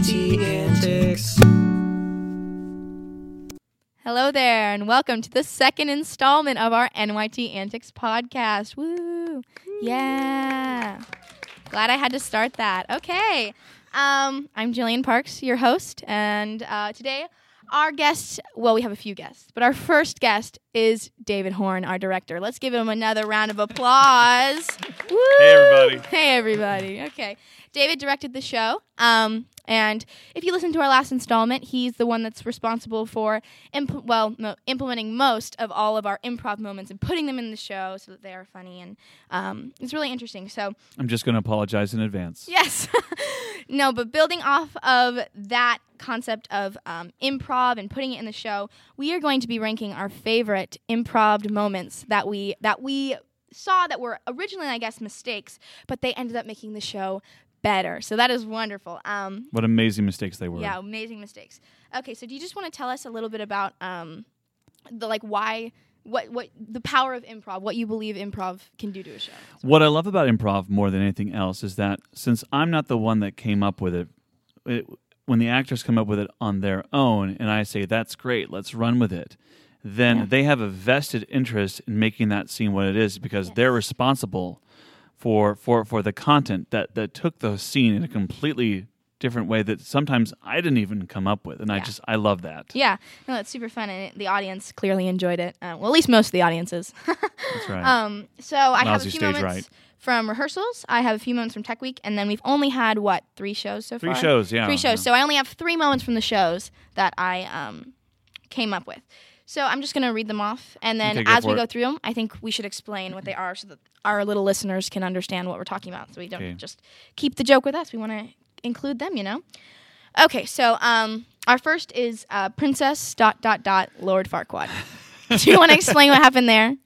NYT Antics. Hello there, and welcome to the second installment of our NYT Antics podcast. Woo! Yeah. Glad I had to start that. Okay. Um, I'm Jillian Parks, your host, and uh, today our guest, well, we have a few guests, but our first guest is David Horn, our director. Let's give him another round of applause. Woo! Hey, everybody. Hey, everybody. Okay. David directed the show. Um, and if you listen to our last installment, he's the one that's responsible for, imp- well, mo- implementing most of all of our improv moments and putting them in the show so that they are funny. And um, it's really interesting. So, I'm just going to apologize in advance. Yes. no, but building off of that concept of um, improv and putting it in the show, we are going to be ranking our favorite improv moments that we that we saw that were originally, I guess, mistakes, but they ended up making the show better. So that is wonderful. Um, What amazing mistakes they were. yeah, amazing mistakes. Okay, so do you just want to tell us a little bit about um, the like why? What what the power of improv? What you believe improv can do to a show? What I love about improv more than anything else is that since I'm not the one that came up with it, it when the actors come up with it on their own and I say, that's great, let's run with it, then Yeah. they have a vested interest in making that scene what it is because they're responsible for, for, for the content that, that took the scene in a completely different way that sometimes I didn't even come up with. And I just, I love that. Yeah, no, it's super fun, and it, the audience clearly enjoyed it. Uh, well, at least most of the audiences. That's right. um, so I have a few moments right. from rehearsals. I have a few moments from Tech Week, and then we've only had what three shows so Three far? shows, yeah. three shows. So I only have three moments from the shows that I um, came up with. So I'm just gonna read them off, and then Okay, go as we for go through them, I think we should explain what they are so that our little listeners can understand what we're talking about. So we don't Okay. just keep the joke with us. We want to include them, you know. Okay, so um, our first is uh, Princess dot dot dot Lord Farquaad. Do you want to explain what happened there?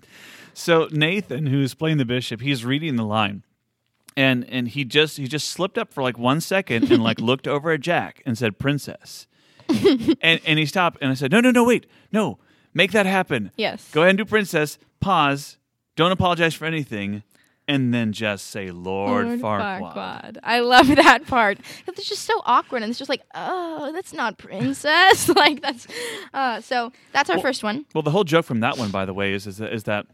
So Nathan, who's playing the bishop, he's reading the line, and and he just he just slipped up for like one second and like looked over at Jack and said princess, and and he stopped and I said no no no wait no make that happen Yes. go ahead and do princess pause don't apologize for anything and then just say Lord, Farquaad. I love that part. It's just so awkward, and it's just like, oh, that's not princess. like that's. Uh, so that's our first one. Well, the whole joke from that one, by the way, is is that, is that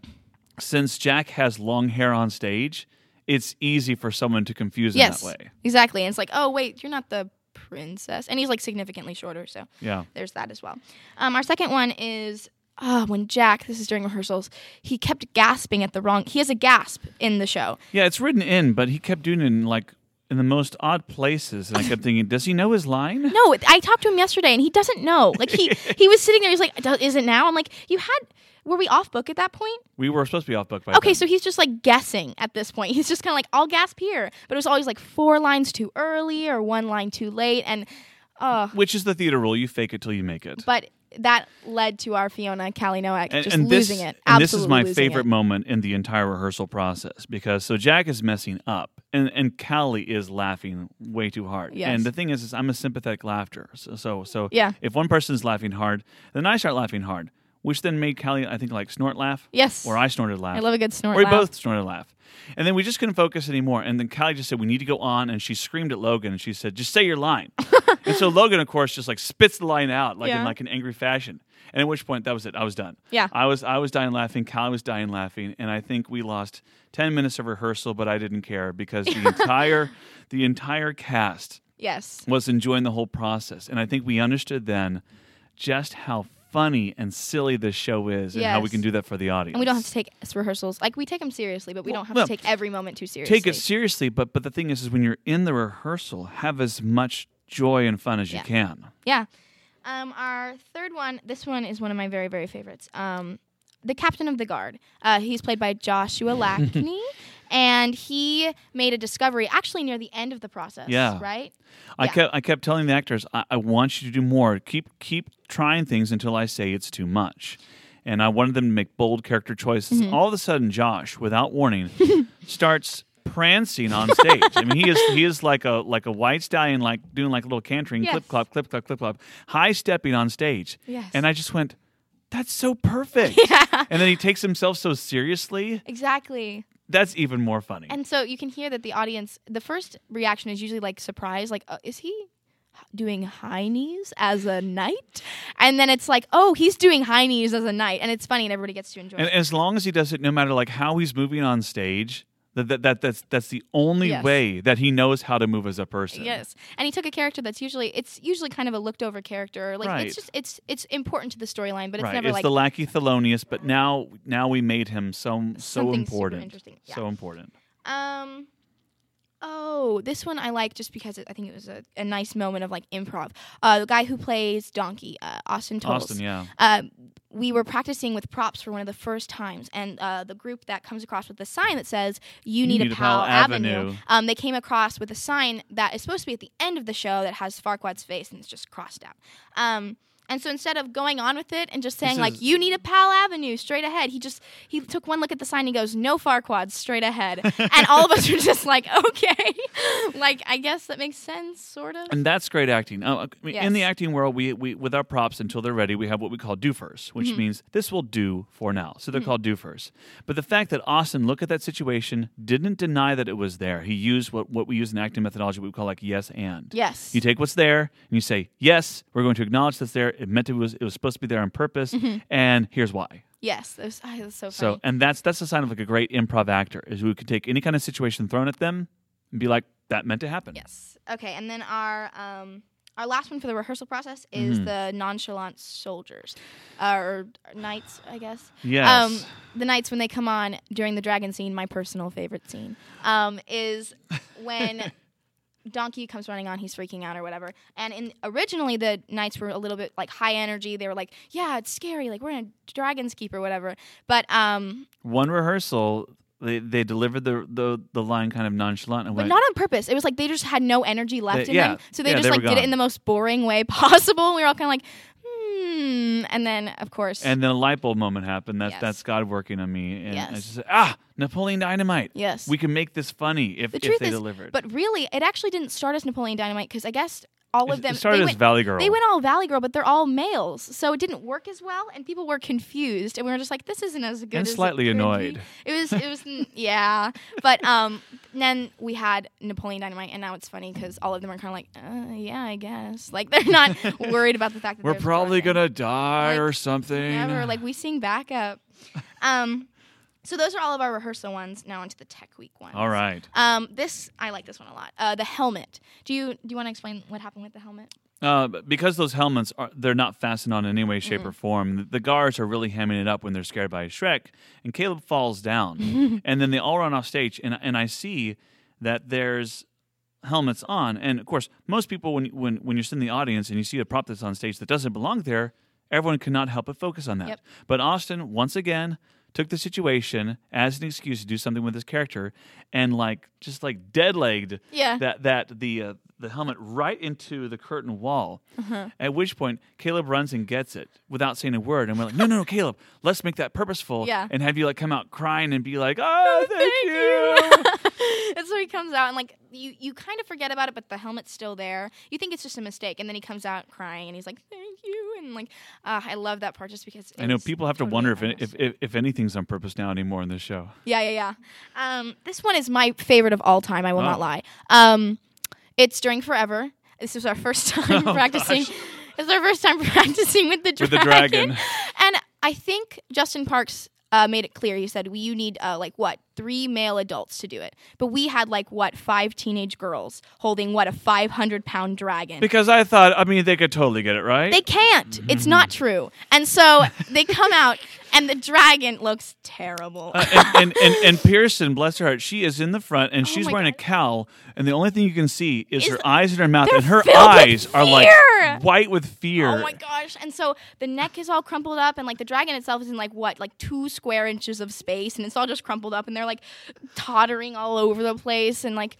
since Jack has long hair on stage, it's easy for someone to confuse him yes, that way. exactly. And it's like, oh wait, you're not the princess, and he's like significantly shorter. So Yeah. there's that as well. Um, our second one is. Oh, when Jack, this is during rehearsals, he kept gasping at the wrong. He has a gasp in the show. Yeah, it's written in, but he kept doing it in like in the most odd places, and I kept thinking, does he know his line? No, I talked to him yesterday, and he doesn't know. Like he he was sitting there. He's like, "Is it now?" I'm like, "You had." Were we off book at that point? We were supposed to be off book by Okay, then. so he's just like guessing at this point. He's just kind of like, I'll gasp here. But it was always like four lines too early or one line too late. And, uh, which is the theater rule: you fake it till you make it. but that led to our Fiona Callie Noack and, just and this, losing it. and this is Absolutely my favorite it. moment in the entire rehearsal process because so Jack is messing up and and Callie is laughing way too hard. Yes. And the thing is, is I'm a sympathetic laughter. So so so Yeah. if one person's laughing hard, then I start laughing hard, which then made Callie I think like snort laugh. Yes. Or I snorted laugh. I love a good snort Or we laugh. both snorted laugh. And then we just couldn't focus anymore. And then Callie just said, We need to go on. And she screamed at Logan and she said, Just say your line. and so Logan, of course, just like spits the line out like Yeah. in like an angry fashion. And at which point that was it. I was done. Yeah. I was I was dying laughing. Callie was dying laughing. And I think we lost ten minutes of rehearsal, but I didn't care because the entire the entire cast Yes. was enjoying the whole process. And I think we understood then just how funny and silly this show is and how we can do that for the audience. And we don't have to take rehearsals. Like, we take them seriously, but we Well, don't have no. to take every moment too seriously. take it seriously but but the thing is is when you're in the rehearsal have as much joy and fun as Yeah. you can Yeah. Um, our third one, this one is one of my very, very favorites. Um, the captain of the guard. Uh, he's played by Joshua Lackney, and he made a discovery actually near the end of the process. Yeah. Right? I Yeah. kept I kept telling the actors I, I want you to do more keep keep trying things until I say it's too much and I wanted them to make bold character choices Mm-hmm. all of a sudden Josh without warning starts prancing on stage I mean he is he is like a like a white stallion like doing like a little cantering Yes. clip clop clip clop clip clop high stepping on stage Yes. and I just went that's so perfect Yeah. and then he takes himself so seriously Exactly. that's even more funny And so you can hear that the audience, the first reaction is usually like surprise, like, uh, is he doing high knees as a knight, and then it's like, oh, he's doing high knees as a knight, and it's funny, and everybody gets to enjoy And it. as long as he does it, no matter like how he's moving on stage, that, that, that that's that's the only Yes. way that he knows how to move as a person. Yes, and he took a character that's usually it's usually kind of a looked over character. Like Right. it's just it's it's important to the storyline, but it's right. never it's like the lackey Thelonius, but now now we made him so so important. interesting, yeah. So important. Um. Oh, this one I like just because it, I think it was a, a nice moment of like improv. Uh, the guy who plays Donkey, uh, Austin Tolles. Austin, yeah. Uh, we were practicing with props for one of the first times, and uh, the group that comes across with the sign that says "You need, a Powell, Avenue," Um, they came across with a sign that is supposed to be at the end of the show that has Farquaad's face and it's just crossed out. Um, and so instead of going on with it and just saying like "You need a Pal Avenue" straight ahead, he just he took one look at the sign. and He goes, "No Farquaad, straight ahead," and all of us were just like, "Okay," like I guess that makes sense, sort of. And that's great acting. Uh, I mean, In the acting world, we, we with our props until they're ready, we have what we call doofers, which Mm-hmm. means this will do for now. So they're called doofers. But the fact that Austin looked at that situation, didn't deny that it was there. He used what, what we use in acting methodology, we call like yes and. Yes. You take what's there and you say yes. We're going to acknowledge that's there. It meant it was it was supposed to be there on purpose, and here's why. yes, that was, ah, so funny. So, and that's that's a sign of like a great improv actor is who can take any kind of situation thrown at them and be like, that meant to happen. Yes. Okay, and then our um our last one for the rehearsal process is Mm-hmm. the nonchalant soldiers, uh, or knights, I guess. Yes. Um, the knights when they come on during the dragon scene, my personal favorite scene, um, is when. Donkey comes running on, he's freaking out or whatever. And in originally the knights were a little bit like high energy. They were like, "Yeah, it's scary. Like we're in a dragon's keep or whatever." But um, one rehearsal they they delivered the the, the line kind of nonchalant and But went not on purpose. It was like they just had no energy left They- in yeah. them. So they Yeah, just they like did it in the most boring way possible. We were all kind of like, hmm. And then, of course, and then a light bulb moment happened. That's Yes. that's God working on me. And I Yes. just said, ah, Napoleon Dynamite. yes. We can make this funny if, the if they is, delivered. but really, it actually didn't start as Napoleon Dynamite because I guess all of them it started they as went, Valley Girl. they went all Valley Girl, but they're all males, so it didn't work as well, and people were confused, and we were just like, "This isn't as good." and as it slightly be. annoyed. It was, it was, yeah. But um, then we had Napoleon Dynamite, and now it's funny because all of them are kind of like, uh, yeah, I guess. Like they're not worried about the fact that We're probably gonna die Like, or something. Never. Like we sing backup. Um, so those are all of our rehearsal ones. Now onto the tech week ones. all right. Um, this I like this one a lot. Uh, the helmet. Do you do you want to explain what happened with the helmet? Uh, because those helmets are they're not fastened on in any way, shape, or form. The, the guards are really hamming it up when they're scared by Shrek, and Caleb falls down, and then they all run off stage, and and I see that there's helmets on, and of course, most people when when when you're sitting in the audience and you see a prop that's on stage that doesn't belong there, everyone cannot help but focus on that. Yep. But Austin once again took the situation as an excuse to do something with his character, and like just like dead legged Yeah. that that the uh, the helmet right into the curtain wall. Uh-huh. At which point Caleb runs and gets it without saying a word, and we're like, no, no, no, Caleb, let's make that purposeful. Yeah. And have you like come out crying and be like, oh, thank, you. and so he comes out and like you you kind of forget about it, but the helmet's still there. You think it's just a mistake, and then he comes out crying and he's like, "Thank you," and like uh, I love that part just because I know people have to totally wonder if, if if if anything's on purpose now anymore in this show. Yeah, yeah, yeah. Um, this one is my favorite of all time. I will Oh. not lie. Um, it's during Forever. This is our first time Oh, practicing. gosh. It's our first time practicing with the With dragon. the dragon. and I think Justin Parks uh, made it clear. He said, "We you need uh, like what three male adults to do it, but we had like what five teenage girls holding what a five hundred pound dragon." Because I thought, I mean, they could totally get it right. They can't. It's not true. And so they come out, and the dragon looks terrible. Uh, and, and, and, and Pearson, bless her heart, she is in the front and she's Oh my wearing a cowl, and the only thing you can see is, Is- her eyes and her mouth, and her eyes are like white with fear. Oh my gosh. And so the neck is all crumpled up and like the dragon itself is in like what? Like 2 square inches of space and it's all just crumpled up and they're like tottering all over the place and like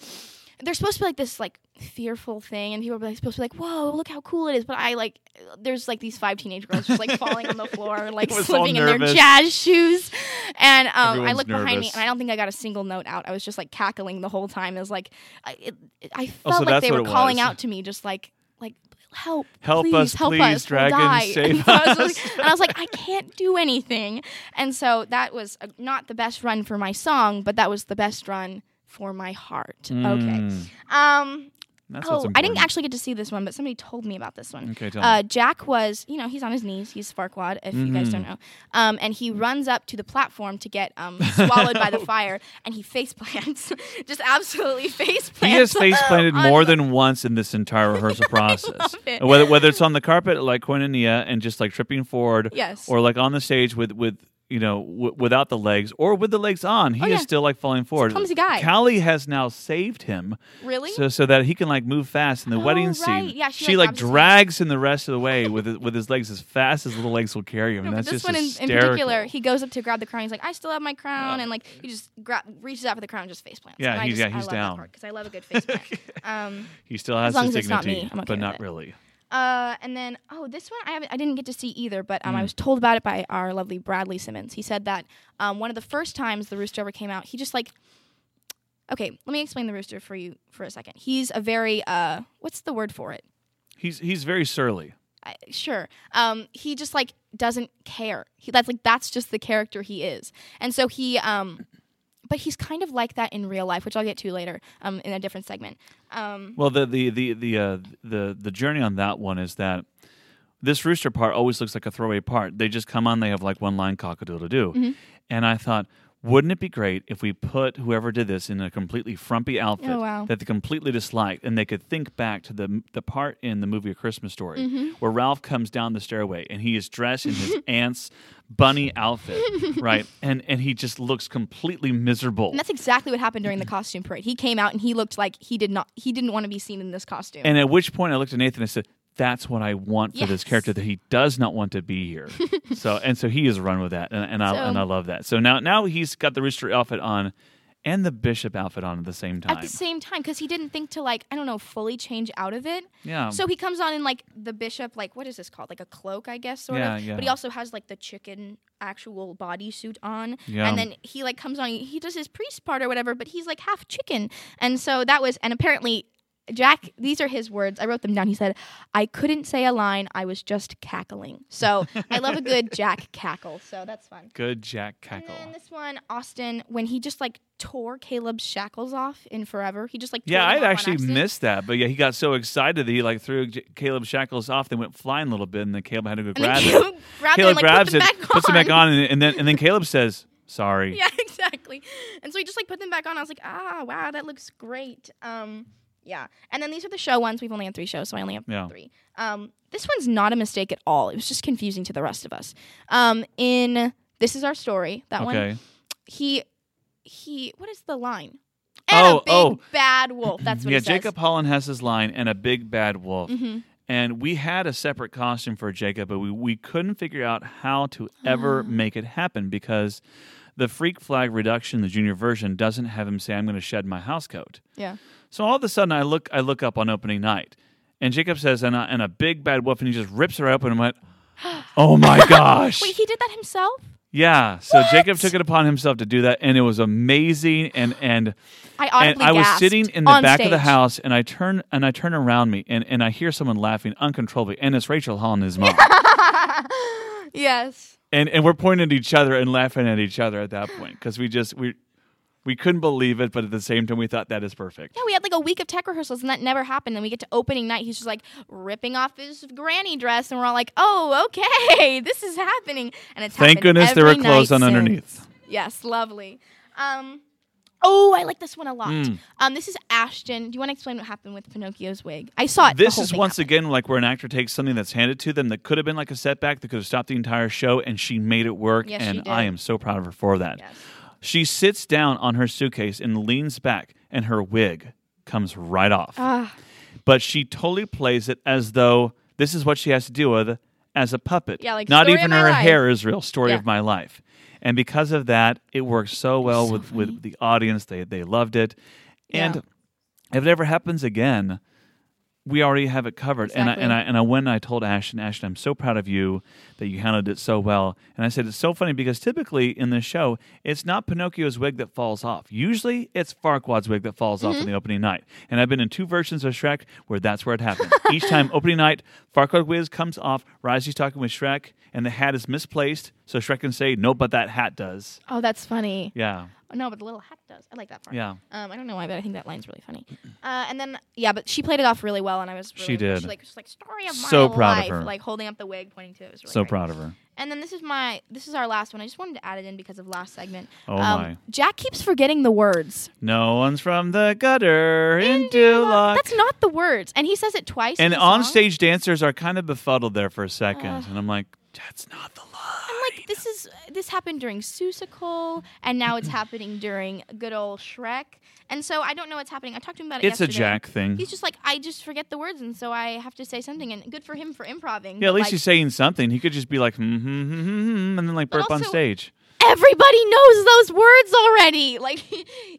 they're supposed to be like this like fearful thing and people are like, supposed to be like, "Whoa, look how cool it is." But I like there's like these five teenage girls just like falling on the floor like It was all slipping in their jazz shoes. And um, I look behind me and I don't think I got a single note out. I was just like cackling the whole time. It was like I, it, I Oh, felt so like they were calling was. out to me just like like help Help please, us, help please, us, we'll die. save and, so I was like, and I was like, I can't do anything. And so that was uh not the best run for my song, but that was the best run for my heart. Okay. Mm. Um, That's oh, I didn't actually get to see this one, but somebody told me about this one. Okay, tell Uh, me. Jack was, you know, he's on his knees. He's Farquaad, if you guys Mm-hmm. don't know. Um, and he runs up to the platform to get um, swallowed by the fire, and he face plants. Just absolutely face plants. He has face planted more the- than once in this entire rehearsal process. it. Whether whether it's on the carpet like Koinonia and just like tripping forward, Yes. or like on the stage with with you know w- without the legs or with the legs on, he Oh, is still like falling forward. clumsy guy. Callie has now saved him. Really? So, so that he can like move fast in the Oh, wedding right. scene. Yeah, she, she like, like drags him the rest of the way with his, with his legs as fast as little legs will carry him. No, and that's this just one in, in particular, he goes up to grab the crown. He's like, "I still have my crown," and like he just gra- reaches out for the crown, and just face plants. Yeah, and I he's- just, yeah, he's I love down. because I love a good face plant. um, he still has long his as it's not dignity, me, I'm okay but not it. really. Uh, and then oh, this one I haven't, I didn't get to see either, but Hmm. um, I was told about it by our lovely Bradley Simmons. He said that um, one of the first times the rooster ever came out, he just like. Okay, let me explain the rooster for you for a second. He's a very uh, what's the word for it? He's he's very surly. I, sure. Um, he just like doesn't care. He that's like that's just the character he is, and so he um, but he's kind of like that in real life, which I'll get to later um in a different segment. Um, Well, the the the the uh, the the journey on that one is that this rooster part always looks like a throwaway part. They just come on, they have like one line cock a doodle doo, Mm-hmm. and I thought. Wouldn't it be great if we put whoever did this in a completely frumpy outfit Oh, wow. that they completely disliked, and they could think back to the the part in the movie A Christmas Story Mm-hmm. where Ralph comes down the stairway and he is dressed in his aunt's bunny outfit, right? And and he just looks completely miserable. and that's exactly what happened during the costume parade. He came out and he looked like he did not he didn't want to be seen in this costume. And at which point I looked at Nathan and I said, That's what I want for this character that he does not want to be here. so and so he has run with that and, and I So- and I love that. So now now he's got the rooster outfit on and the bishop outfit on at the same time. at the same time, because he didn't think to like I don't know fully change out of it. yeah. So he comes on in like the bishop, like what is this called? Like a cloak, I guess, sort Yeah, of. yeah. But he also has like the chicken actual bodysuit on. Yeah. And then he like comes on, he does his priest part or whatever, but he's like half chicken. And so that was, and apparently Jack, these are his words. I wrote them down. He said, I couldn't say a line. I was just cackling. So I love a good Jack cackle. So that's fun. Good Jack And cackle. then this one, Austin, when he just like tore Caleb's shackles off in Forever, he just like Yeah, I'd actually missed that, but yeah, he got so excited that he like threw J- Caleb's shackles off. They went flying a little bit, and then Caleb had to go And grab Caleb it. Caleb and, like, grabs put them it, puts it back on. on, and, and then and then Caleb says, "Sorry." Yeah, exactly. And so he just like put them back on. I was like, ah, wow, that looks great. Um, yeah. And then these are the show ones. We've only had three shows, so I only have Yeah. three. Um, this one's not a mistake at all. It was just confusing to the rest of us. Um, in This Is Our Story, that one, he he what is the line? And Oh, a big oh. bad wolf. That's what yeah, he says. Jacob Holland has his line and a big bad wolf. Mhm. And we had a separate costume for Jacob, but we, we couldn't figure out how to ever make it happen because the freak flag reduction, the junior version, doesn't have him say, I'm going to shed my house coat. Yeah. So all of a sudden I look I look up on opening night and Jacob says, and a, and a big bad wolf, and he just rips her open and went, Oh my gosh. Wait, he did that himself? yeah. So Jacob took it upon himself to do that, and it was amazing. And and I and I was sitting in the back of the house, and I turn and I turn around me, and, and I hear someone laughing uncontrollably, and it's Rachel Hall and his mom, yes. and and we're pointing at each other and laughing at each other at that point because we just we we couldn't believe it, but at the same time we thought that is perfect. Yeah, we had like a week of tech rehearsals and that never happened. Then we get to opening night. He's just like ripping off his granny dress, and we're all like, "Oh, okay, this is happening." And it's Thank happened goodness there were clothes on since. underneath. Yes, lovely. Um, oh, I like this one a lot. Mm. Um, this is Ashton. Do you want to explain what happened with Pinocchio's wig? I saw it. the This is once happen. again like where an actor takes something that's handed to them that could have been like a setback that could have stopped the entire show, and she made it work. Yes, she and. I am so proud of her for that. Yes. She sits down on her suitcase and leans back, and her wig comes right off. Ah, But she totally plays it as though this is what she has to deal with as a puppet. Yeah, like, not story of even her life. hair is real. Story Yeah. of my life. And because of that, it works so well So with, funny. with the audience. They they loved it. And Yeah. if it ever happens again, we already have it covered. And I and I and I went and I told Ashton, Ashton, I'm so proud of you that you handled it so well. And I said it's so funny because typically in this show, it's not Pinocchio's wig that falls off. Usually it's Farquaad's wig that falls off in Mm-hmm. the opening night. And I've been in two versions of Shrek where that's where it happened. Each time opening night, Farquaad wig comes off, Risey's talking with Shrek, and the hat is misplaced, so Shrek can say, No, but that hat does. oh, that's funny. Yeah. no, but the little hat does. I like that part. Yeah. Um, I don't know why, but I think that line's really funny. Uh, and then yeah, but she played it off really well, and I was really She did. She like just like story of my So proud of her. like holding up the wig, pointing to it. it was really So great. proud of her. And then this is my this is our last one. I just wanted to add it in because of last segment. Oh Um, my. Jack keeps forgetting the words. No one's from the gutter into luck. That's not the words, and he says it twice. And on stage dancers are kind of befuddled there for a second, Uh. and I'm like, that's not the line. I'm like, this is this happened during Seussical, and now it's happening during good old Shrek. And so I don't know what's happening. I talked to him about it. It's a. Jack thing. He's just like, I just forget the words, and so I have to say something. And good for him for improving. yeah, at least like, he's saying something. He could just be like, mm-hmm, hmm, hmm, hmm, and then like burp on stage. everybody knows those words already. Like,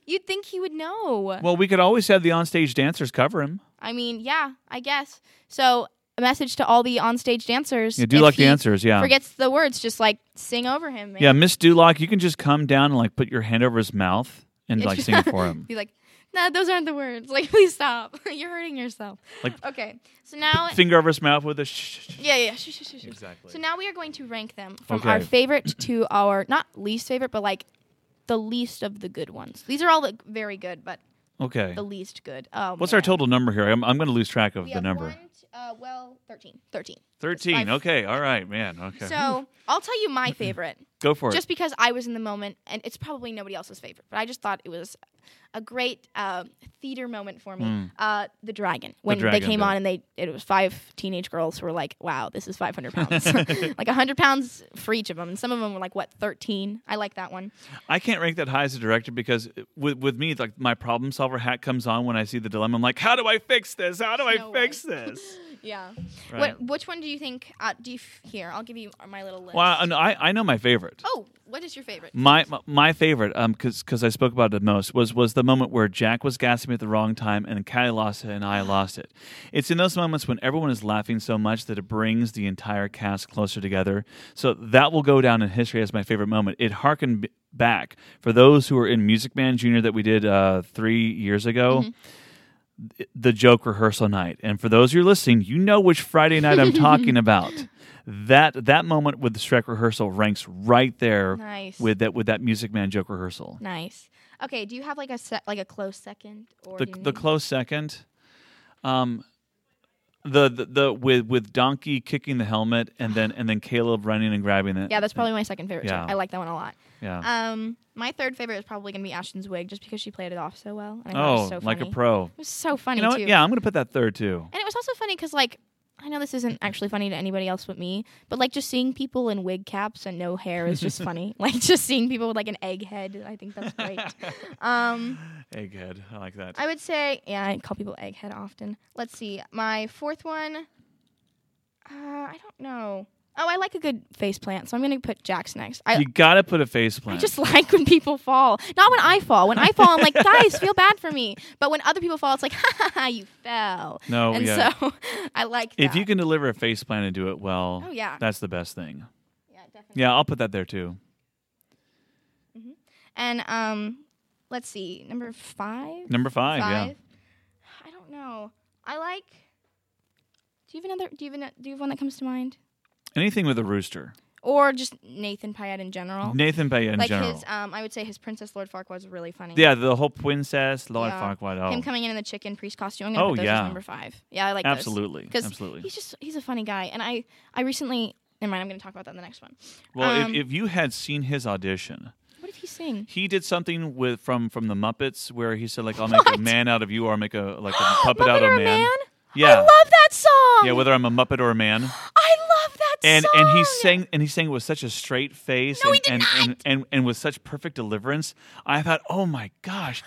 you'd think he would know. Well, we could always have the onstage dancers cover him. I mean, yeah, I guess. So a message to all the onstage dancers. Yeah, do if like dancers, yeah. Forgets the words, just like sing over him. Man. Yeah, Miss Duloc, you can just come down and like put your hand over his mouth and like sing for him. Be like, no, those aren't the words. Like, please stop. You're hurting yourself. Like- okay, so now, Finger over his mouth with a shh. shh, shh. yeah, yeah, shh, shh, shh, shh. Exactly. So now we are going to rank them from Okay. our favorite to our not least favorite, but like the least of the good ones. These are all like, very good, but Okay. the least good. Oh, What's our total number here? I'm, I'm going to lose track of We the have number. one, t- uh, well, 13. 13. 13. five. Okay. All right, man. Okay. So I'll tell you my favorite. Go for it. just because I was in the moment, and it's probably nobody else's favorite, but I just thought it was a great uh, theater moment for me. Uh, the dragon when Hmm. dragon they came bit. on and they it was five teenage girls who were like, "Wow, this is 500 pounds, like 100 pounds for each of them," and some of them were like, "What, 13?" I like that one. I can't rank that high as a director because with, with me, like my problem solver hat comes on when I see the dilemma. I'm like, how do I fix this? How do I No way. fix this? Yeah. Right. What? Which one do you think? Uh, do you f- here? I'll give you my little list. Well, I, I, I know my favorite. Oh, what is your favorite? My my- my favorite, um, because I spoke about it the most, was was the moment where Jack was gassing me at the wrong time, and Callie lost it, and I lost it. It's in those moments when everyone is laughing so much that it brings the entire cast closer together. So that will go down in history as my favorite moment. It harkened b- back for those who were in Music Man Junior that we did uh, three years ago. The joke rehearsal night, and for those who are listening, you know which Friday night I'm talking about. That that moment with the Shrek rehearsal ranks right there Nice. with that with that Music Man joke rehearsal. Nice. Okay. Do you have like a se- like a close second or The the close second, um, the, the the with with Donkey kicking the helmet and then and then Caleb running and grabbing it. Yeah, that's probably my second favorite. Yeah. I like that one a lot. Yeah. Um, my third favorite is probably gonna be Ashton's wig, just because she played it off so well. And I oh, was so like a pro. It was so funny You know too. Yeah, I'm gonna put that third too. And it was also funny because like I know this isn't actually funny to anybody else but me, but like just seeing people in wig caps and no hair is just funny. Like just seeing people with like an egg head, I think that's great. um, Egghead, I like that. I would say yeah, I call people egghead often. Let's see, my fourth one. Uh, I don't know. Oh, I like a good face plant, so I'm gonna put Jack's next. I, you gotta put a face plant. I just like when people fall. Not when I fall. When I fall, I'm like, guys, feel bad for me. But when other people fall, it's like, ha ha ha, you fell. no, and yeah. so I like that. if you can deliver a face plant and do it well, Oh, yeah. that's the best thing. yeah, definitely. Yeah, I'll put that there too. And um, let's see, number five. Number five, yeah. I don't know. I like. Do you have another? Do you have, an, do you have one that comes to mind? Anything with a rooster. Or just Nathan Payette in general? Nathan Payette in like general. his, um, I would say his Princess Lord Farquaad was really funny. yeah, the whole princess, Lord Yeah. Farquaad. Oh, Him coming in in the chicken priest costume. I'm gonna Oh, put those yeah. as number five. Yeah, I like those. absolutely, 'Cause absolutely. He's just he's a funny guy, and I I recently. Never mind. I'm going to talk about that in the next one. Well, um, if, if you had seen his audition, What did he sing? he did something with from from the Muppets where he said like, "I'll make a man out of you, or I'll make a like a puppet Muppet out of man." I Yeah, love that song. yeah. Whether I'm a Muppet or a man, I and song. and he sang and he sang it with such a straight face No, and, and, and, and and with such perfect deliverance. I thought, oh my gosh.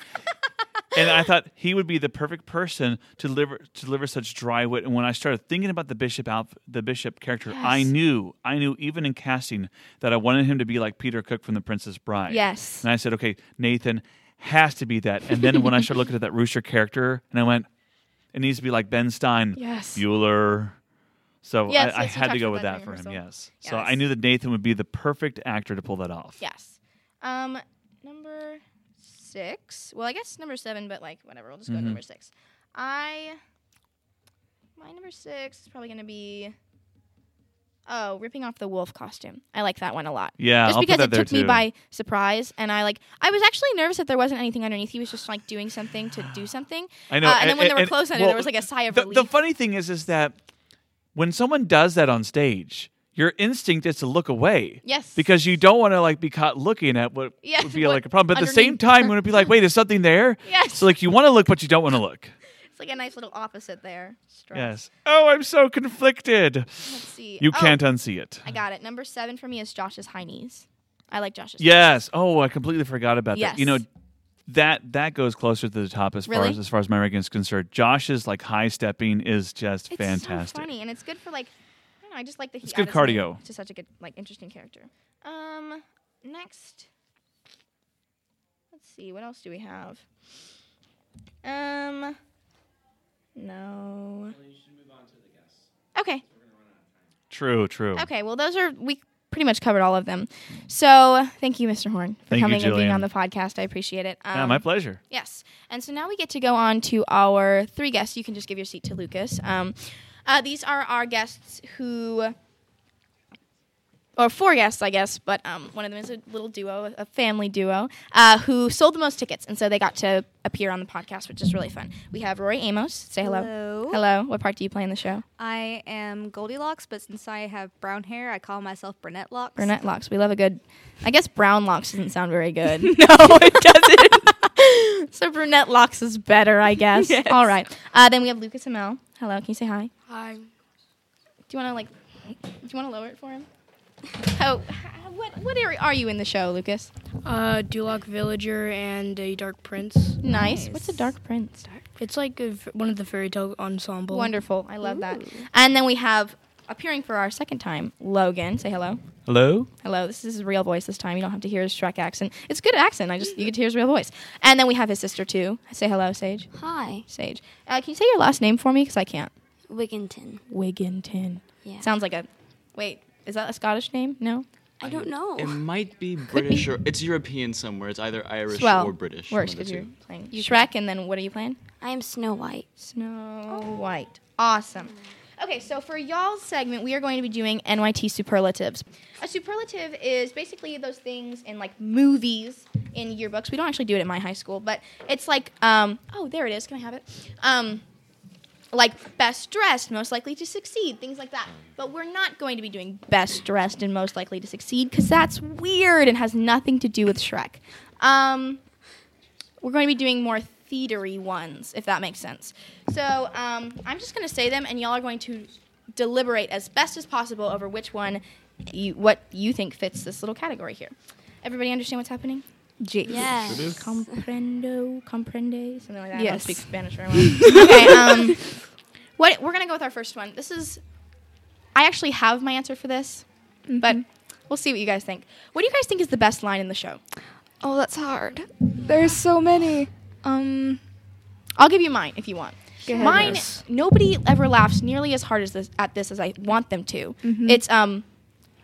And I thought he would be the perfect person to deliver to deliver such dry wit. And when I started thinking about the bishop outf- the bishop character, I knew, I knew even in casting that I wanted him to be like Peter Cook from The Princess Bride. Yes. And I said, okay, Nathan has to be that. And then when I started looking at that Rooster character, and I went, it needs to be like Ben Stein, Yes. Bueller. So Yes, I, I yes, you had to go with that that for him. rehearsal. Yes. So I knew that Nathan would be the perfect actor to pull that off. Yes. Um, number six. Well, I guess number seven, but like whatever. We'll just go Mhm. with number six. I. My number six is probably gonna be. Oh, ripping off the wolf costume. I like that one a lot. Yeah, just I'll because it took me by surprise, and I like. I was actually nervous that there wasn't anything underneath. He was just like doing something to do something. I know. Uh, and then when there were clothes under, well, there was like a sigh of the, relief. the funny thing is, is that when someone does that on stage, your instinct is to look away. Yes. Because you don't want to like be caught looking at what Yeah, would be what- like a problem. But at the same time, you want to be like, wait, is something there? Yes. So like you want to look, but you don't want to look. it's like a nice little opposite there. Stress. Yes. Oh, I'm so conflicted. Let's see. You Oh, can't unsee it. I got it. Number seven for me is Josh's high knees. I like Josh's. Yes. Oh, I completely forgot about that. You know, Yes. That that goes closer to the top as far as as far as my ranking is concerned. Josh's like high stepping is just It's fantastic. so funny, and it's good for like. I don't know. I just like the. he It's good added something cardio. To such a good, like, interesting character. Um, next. Let's see. What else do we have? Um. No. Okay. True, true. Okay. Well, those are we pretty much covered all of them. So thank you, Mr. Horn, for Thank you, coming and being on the podcast. I appreciate it. Um, yeah, my pleasure. Yes. And so now we get to go on to our three guests. You can just give your seat to Lucas. Um, uh, these are our guests who, or four guests, I guess, but um, one of them is a little duo, a family duo, uh, who sold the most tickets. And so they got to appear on the podcast, which is really fun. We have Rory Amos. Say hello. Hello. Hello. What part do you play in the show? I am Goldilocks, but since I have brown hair, I call myself Brunette Locks. Brunette locks. We love a good. I guess brown locks doesn't sound very good. no, it doesn't. so brunette locks is better, I guess. Yes. All right. Uh, then we have Lucas Amel. Hello. Can you say hi? Hi. Do you want to like? Do you want to lower it for him? Oh, what what area are you in the show, Lucas? Uh, Duloc Villager and a Dark Prince. Nice. Nice. What's a dark prince? It's like a f- one of the fairy tale ensemble. Wonderful. I love that. And then we have appearing for our second time, Logan. Say hello. Hello? Hello. This is his real voice this time. You don't have to hear his Shrek accent. It's a good accent. I just you get to hear his real voice. And then we have his sister too. Say hello, Sage. Hi, Sage. Uh, can you say your last name for me? Because I can't. Wigginton. Wigginton. Yeah. Sounds like a. Wait, is that a Scottish name? No. I don't know. It might be British or it's European somewhere. It's either Irish Swell. or British. Works one of because the you're two. playing Shrek, and then what are you playing? I am Snow White. Snow White. Awesome. Okay, so for y'all's segment, we are going to be doing NYT superlatives. A superlative is basically those things in like movies in yearbooks. We don't actually do it at my high school, but it's like, um, oh, there it is. Can I have it? Um, like best dressed, most likely to succeed, things like that. But we're not going to be doing best dressed and most likely to succeed because that's weird and has nothing to do with Shrek. Um, we're going to be doing more theatery ones, if that makes sense. So um, I'm just going to say them, and y'all are going to deliberate as best as possible over which one you what you think fits this little category here. Everybody understand what's happening? Jeez. Yes. Comprendo, comprende, something like that. I don't Yes. speak Spanish very well. okay, um, what we're gonna go with our first one. This is, I actually have my answer for this, but we'll see what you guys think. What do you guys think is the best line in the show? Oh, that's hard. There's so many. Um, I'll give you mine if you want. Go. Mine, nobody ever laughs nearly as hard as this at this as I want them to. Mhm. It's um,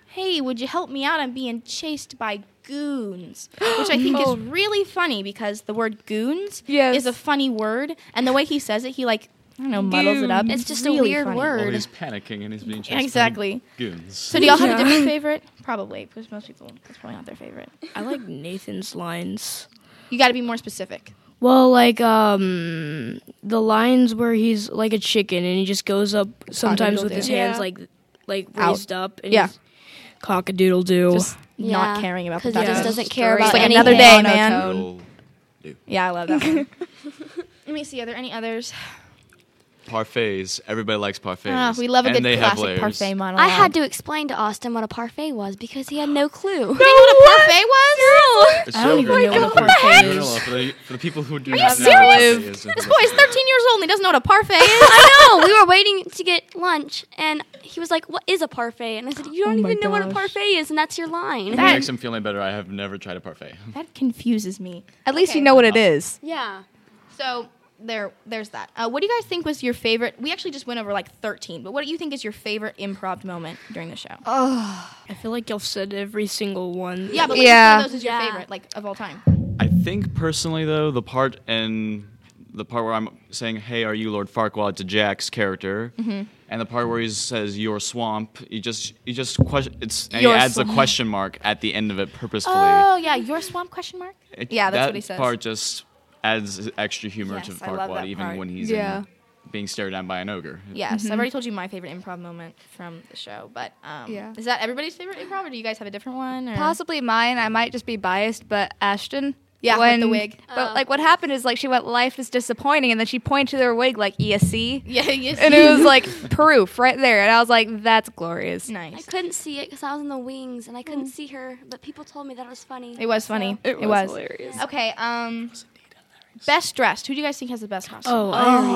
hey, would you help me out? I'm being chased by goons, which I think Oh. is really funny because the word goons Yes. is a funny word, and the way he says it, he like I don't know muddles it up. It's just a weird funny. word. Well, he's panicking and he's being chased Exactly. goons. So do y'all have a different favorite? Probably, because most people that's probably not their favorite. I like Nathan's lines. You got to be more specific. Well, like um, the lines where he's like a chicken and he just goes up sometimes with his hands Yeah. like like Out. raised up. And Yeah. He's cock a doodle doo. Just not caring about the Because he just doesn't care Straight about like anything. another day, man. Roll. Yeah, I love that one. Let me see. Are there any others? Parfaits. Everybody likes parfaits. Ah, we love a and good they classic layers. parfait monologue. I had to explain to Austin what a parfait was because he had no clue. Do you know what a parfait was? It's I don't so even know what a For the- parfait no, no, is. For the, for the people who do Are you not know serious? what parfait is, This boy is 13 years old and he doesn't know what a parfait is. I know. We were waiting to get lunch, and he was like, "What is a parfait?" And I said, "You don't Oh my even know what a parfait is, and that's your line." If it That- makes him feel any better, I have never tried a parfait. that confuses me. at least Okay. you know what it is. yeah. So there, there's that. Uh, what do you guys think was your favorite? We actually just went over like 13, but what do you think is your favorite improv moment during the show? Oh, I feel like you've said every single one. yeah, but which Yeah. one of those is your Yeah. favorite, like of all time? I think personally, though, the part in the part where I'm saying, "Hey, are you Lord Farquaad?" to Jack's character, Mm-hmm. and the part where he says, "Your swamp." He just he just question. It's and Your he adds swamp. a question mark at the end of it purposefully. Oh yeah, your swamp question mark. It- yeah, that's that what he says. part just adds extra humor to Yes, I love Farquaad, even part. when he's Yeah. in, being stared down by an ogre. Yes, I've already told you my favorite improv moment from the show, but um, Yeah. is that everybody's favorite improv, or do you guys have a different one? Or? Possibly mine. I might just be biased, but Ashton. Yeah, with when, the wig. But Oh. like, what happened is like she went, "Life is disappointing," and then she pointed to her wig like ESC, Yeah, yes. and it was like proof right there, and I was like, "That's glorious." Nice. I couldn't see it because I was in the wings and I couldn't see her, but people told me that it was funny. It was funny. So- It, was. hilarious. Okay. Um, best dressed. Who do you guys think has the best costume? Oh, I already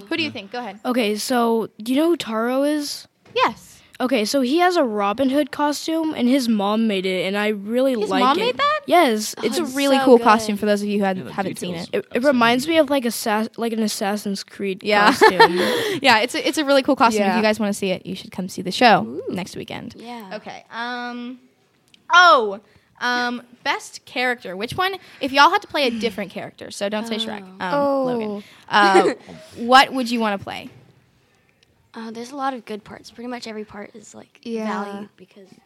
know. Who do you think? Go ahead. Okay, so do you know who Taro is? Yes. Okay, so he has a Robin Hood costume, and his mom made it, and I really like it. His like mom it. made that? Yes, It's it's a it's really so cool good. costume for those of you who had, Yeah, the haven't seen details. it. it, it reminds me of like a sass- like an Assassin's Creed Yeah. costume. yeah, it's a, it's a really cool costume. If Yeah. you guys want to see it, you should come see the show next weekend. Yeah. Okay. Um. Oh. Um. Best character. Which one? If y'all had to play a different character, so don't say Shrek. Um, Oh. Logan. Uh, what would you want to play? Uh, there's a lot of good parts. Pretty much every part is like Yeah. valued because it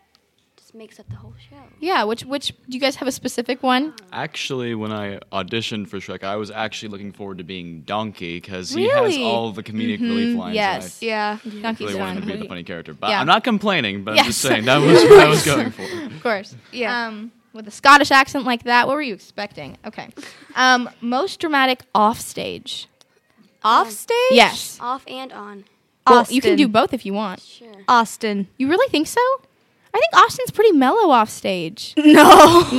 just makes up the whole show. Yeah. Which which do you guys have a specific one? Actually, when I auditioned for Shrek, I was actually looking forward to being Donkey because he has Really? all the comedic relief lines. Yes. Yeah. I Donkey's really wanted to be the funny character, but Yeah. I'm not complaining. But I'm Yes. just saying that was what I was going for. Of course. Yeah. Um. With a Scottish accent like that, what were you expecting? Okay. Um. Most dramatic off stage. Off stage? Yes. Off and on. Well, you can Austin. do both if you want. Sure. Austin. You really think so? I think Austin's pretty mellow off stage. No.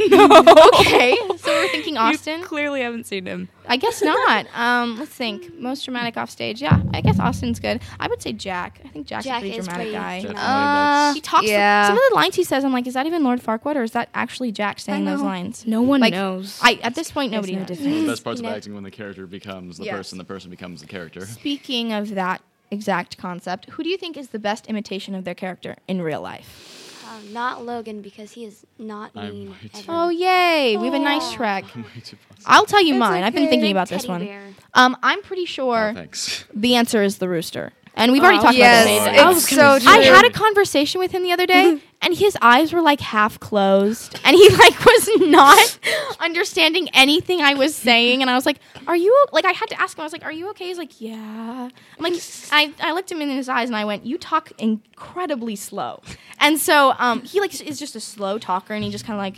No? no. Okay. So we're thinking Austin? You clearly haven't seen him. I guess not. Um, let's think. Most dramatic off stage. Yeah, I guess Austin's good. I would say Jack. I think Jack's Jack a pretty is dramatic pretty guy. Definitely, Uh, He talks yeah. some of the lines he says. I'm like, is that even Lord Farquaad or is that actually Jack saying those lines? no one Like, knows. I at this point nobody knows. that's difference. the best parts You of acting when the character becomes the Yes. person, the person becomes the character. Speaking of that exact concept, who do you think is the best imitation of their character in real life? Um, not Logan because he is not I'm mean. ever. Oh yay! We have a nice track. I'm way too positive. I'll tell you It's mine. I've been thinking about this one. Um, I'm pretty sure Oh, thanks. the answer is the rooster. And we've already talked yes, about this. was it's gonna so true. I had a conversation with him the other day, and his eyes were like half closed, and he like was not understanding anything I was saying. And I was like, "Are you like?" I had to ask him. I was like, "Are you okay?" He's like, "Yeah." I'm like, I, I looked him in his eyes and I went, "You talk incredibly slow," and so um, he like is just a slow talker, and he just kind of like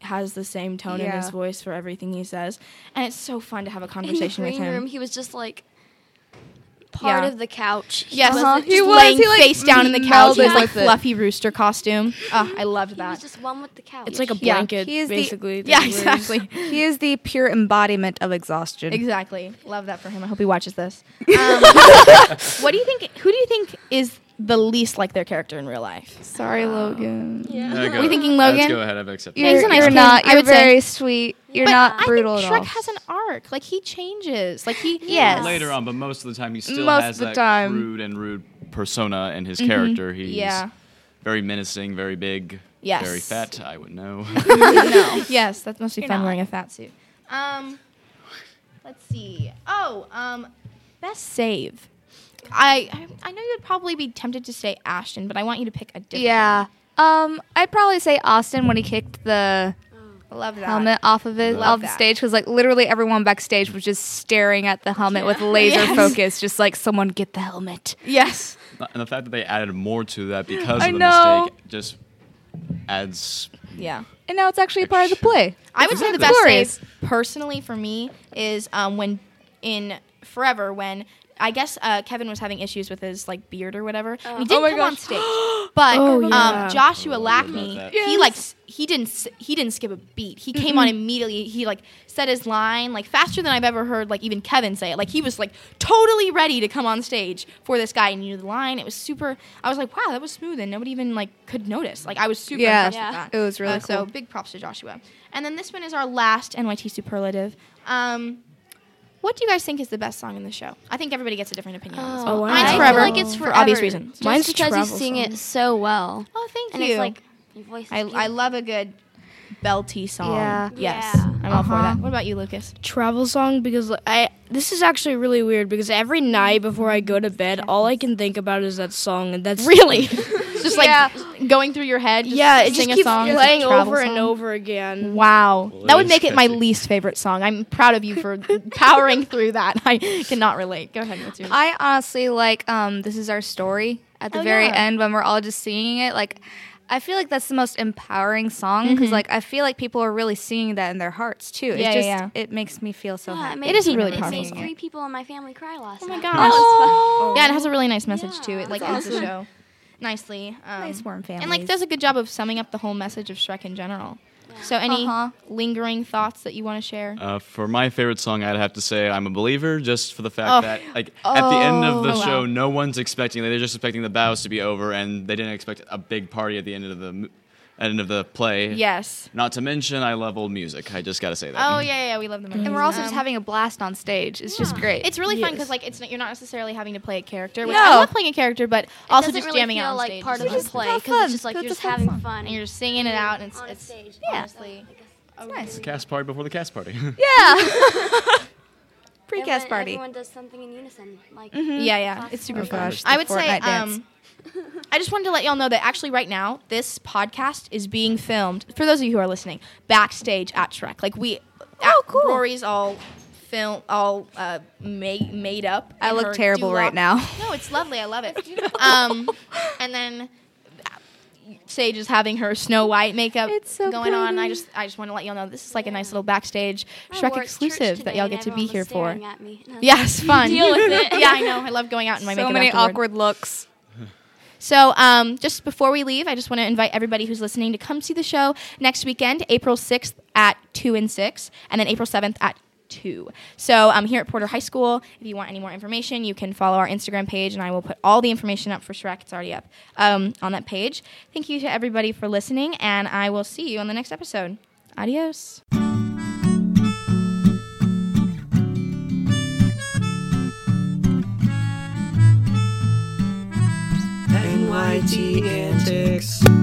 has the same tone in his voice for everything he says, and it's so fun to have a In the conversation with green him. room, he was just like part Yeah. of the couch. He Yes, wasn't Uh-huh. He was, laying he, like, face down in the couch in his like with it. fluffy rooster costume. Oh, I loved that. He was that. just one with the couch. it's like a blanket, He is the- basically. that Yeah, exactly. He is the pure embodiment of exhaustion. Exactly. Love that for him. I hope he watches this. Um, what do you think? Who do you think is the least like their character in real life? Sorry, Logan. yeah. Yeah, go- we thinking Logan. Let's go ahead. I've accepted. Yeah, he's You're, you're kid, not. I You're would say. sweet. You're but not I brutal think at Shrek all. has an arc. Like he changes. Like he Yes. Later on, but most of the time he still Most has the that time. crude and rude persona in his character. He's Mm-hmm. Yeah. very menacing, very big, Yes. very fat. I would know. no. Yes, that must be You're fun not. wearing a fat suit. Um, let's see. Oh, um, best save. I I I know you'd probably be tempted to say Ashton, but I want you to pick a different. Yeah. Um, I'd probably say Austin when he kicked the one. Love that helmet off of it Love off the that. stage because like literally everyone backstage was just staring at the helmet with laser Yes. focus, just like someone get the helmet. Yes. and the fact that they added more to that because I of the know. mistake just adds. Yeah. And now it's actually a part of the play. I would say the It's best glorious. save personally for me is um, when in Forever when I guess uh, Kevin was having issues with his like beard or whatever. and he didn't Oh my come on stage, but Oh, yeah. um, Joshua Oh, I forgot Lackney about that. he like he didn't he didn't skip a beat. He came on immediately. He like said his line like faster than I've ever heard like even Kevin say it. Like he was like totally ready to come on stage for this guy and he knew the line. It was super. I was like wow that was smooth and nobody even like could notice. Like I was super Yeah. impressed Yeah. with that. It was really Uh, So big props to Joshua. And then this one is our last NYT superlative. Um, what do you guys think is the best song in the show? I think everybody gets a different opinion on this one. Oh, wow. Mine's I forever, feel like it's for forever. obvious reasons. Just Mine's because you travel sing song. it so well. Oh, thank And you. it's like your voice is I, I love a good belty song. Yeah. Yes, Yeah. I'm all for Uh-huh. that. What about you, Lucas? travel song because like, I this is actually really weird because every night before I go to bed, all I can think about is that song, and that's Really? It's just like Yeah. going through your head. Just yeah, it sing just a keeps song. It's a playing travel over and over again. Wow, Well, that that would is make it my least favorite song. I'm proud of you for powering through that. I cannot relate. Go ahead. What's yours? I honestly like um this is our story at the Oh, very yeah. end when we're all just singing it like I feel like that's the most empowering song Mm-hmm. because like I feel like people are really singing that in their hearts too. It Yeah, yeah, just yeah. it makes me feel so Yeah, happy. made It is a pe- really it powerful made song. three people in my family cry last Oh my gosh. That was fun. yeah, it has a really nice message too. It like that's ends the show nicely. Um, Nice warm family. And like families. does a good job of summing up the whole message of Shrek in general. So any Uh-huh. lingering thoughts that you want to share? Uh, for my favorite song, I'd have to say "I'm a Believer," just for the fact Oh. that, like, at the end of the Oh, wow. show, no one's expecting. They're just expecting the bows to be over, and they didn't expect a big party at the end of the mo- end of the play. yes. Not to mention, I love old music. I just gotta say that. Oh yeah, yeah, yeah, we love the music, and we're also just Um, having a blast on stage. It's just great. It's really fun because like it's not, you're not necessarily having to play a character. Which No. I love playing a character, but also doesn't just really jamming feel out on like stage. part is of the fun. play have because fun. it's just like It's you're a just fun having song. fun and you're just singing it out, and it's, on a it's stage. Yeah. honestly It's nice. Cast party before the cast party. Yeah. Precast Everyone- party. Everyone does something in unison. Like yeah, yeah, it's super Oh fun. gosh, I would say Fortnite dance. um, I just wanted to let y'all know that actually right now this podcast is being filmed for those of you who are listening backstage at Shrek. Like we, Oh, cool. Rory's all film all uh, made made up. I look terrible right now. No, it's lovely. I love it. um, and then Sage is having her Snow White makeup It's so going on. I just I just want to let y'all know this is like a nice little backstage I Shrek wore it to church exclusive that y'all get to be here for. staring at me. And I Yeah, it's fun. Deal with it. yeah, I know. I love going out in my so makeup. So many afterward. awkward looks. So, um, just before we leave, I just want to invite everybody who's listening to come see the show next weekend, April 6th at 2 and 6, and then April 7th at 2. So, I'm um, here at Porter High School, if you want any more information, you can follow our Instagram page, and I will put all the information up for Shrek. It's already up um, on that page. Thank you to everybody for listening, and I will see you on the next episode. Adios. NYT Antics.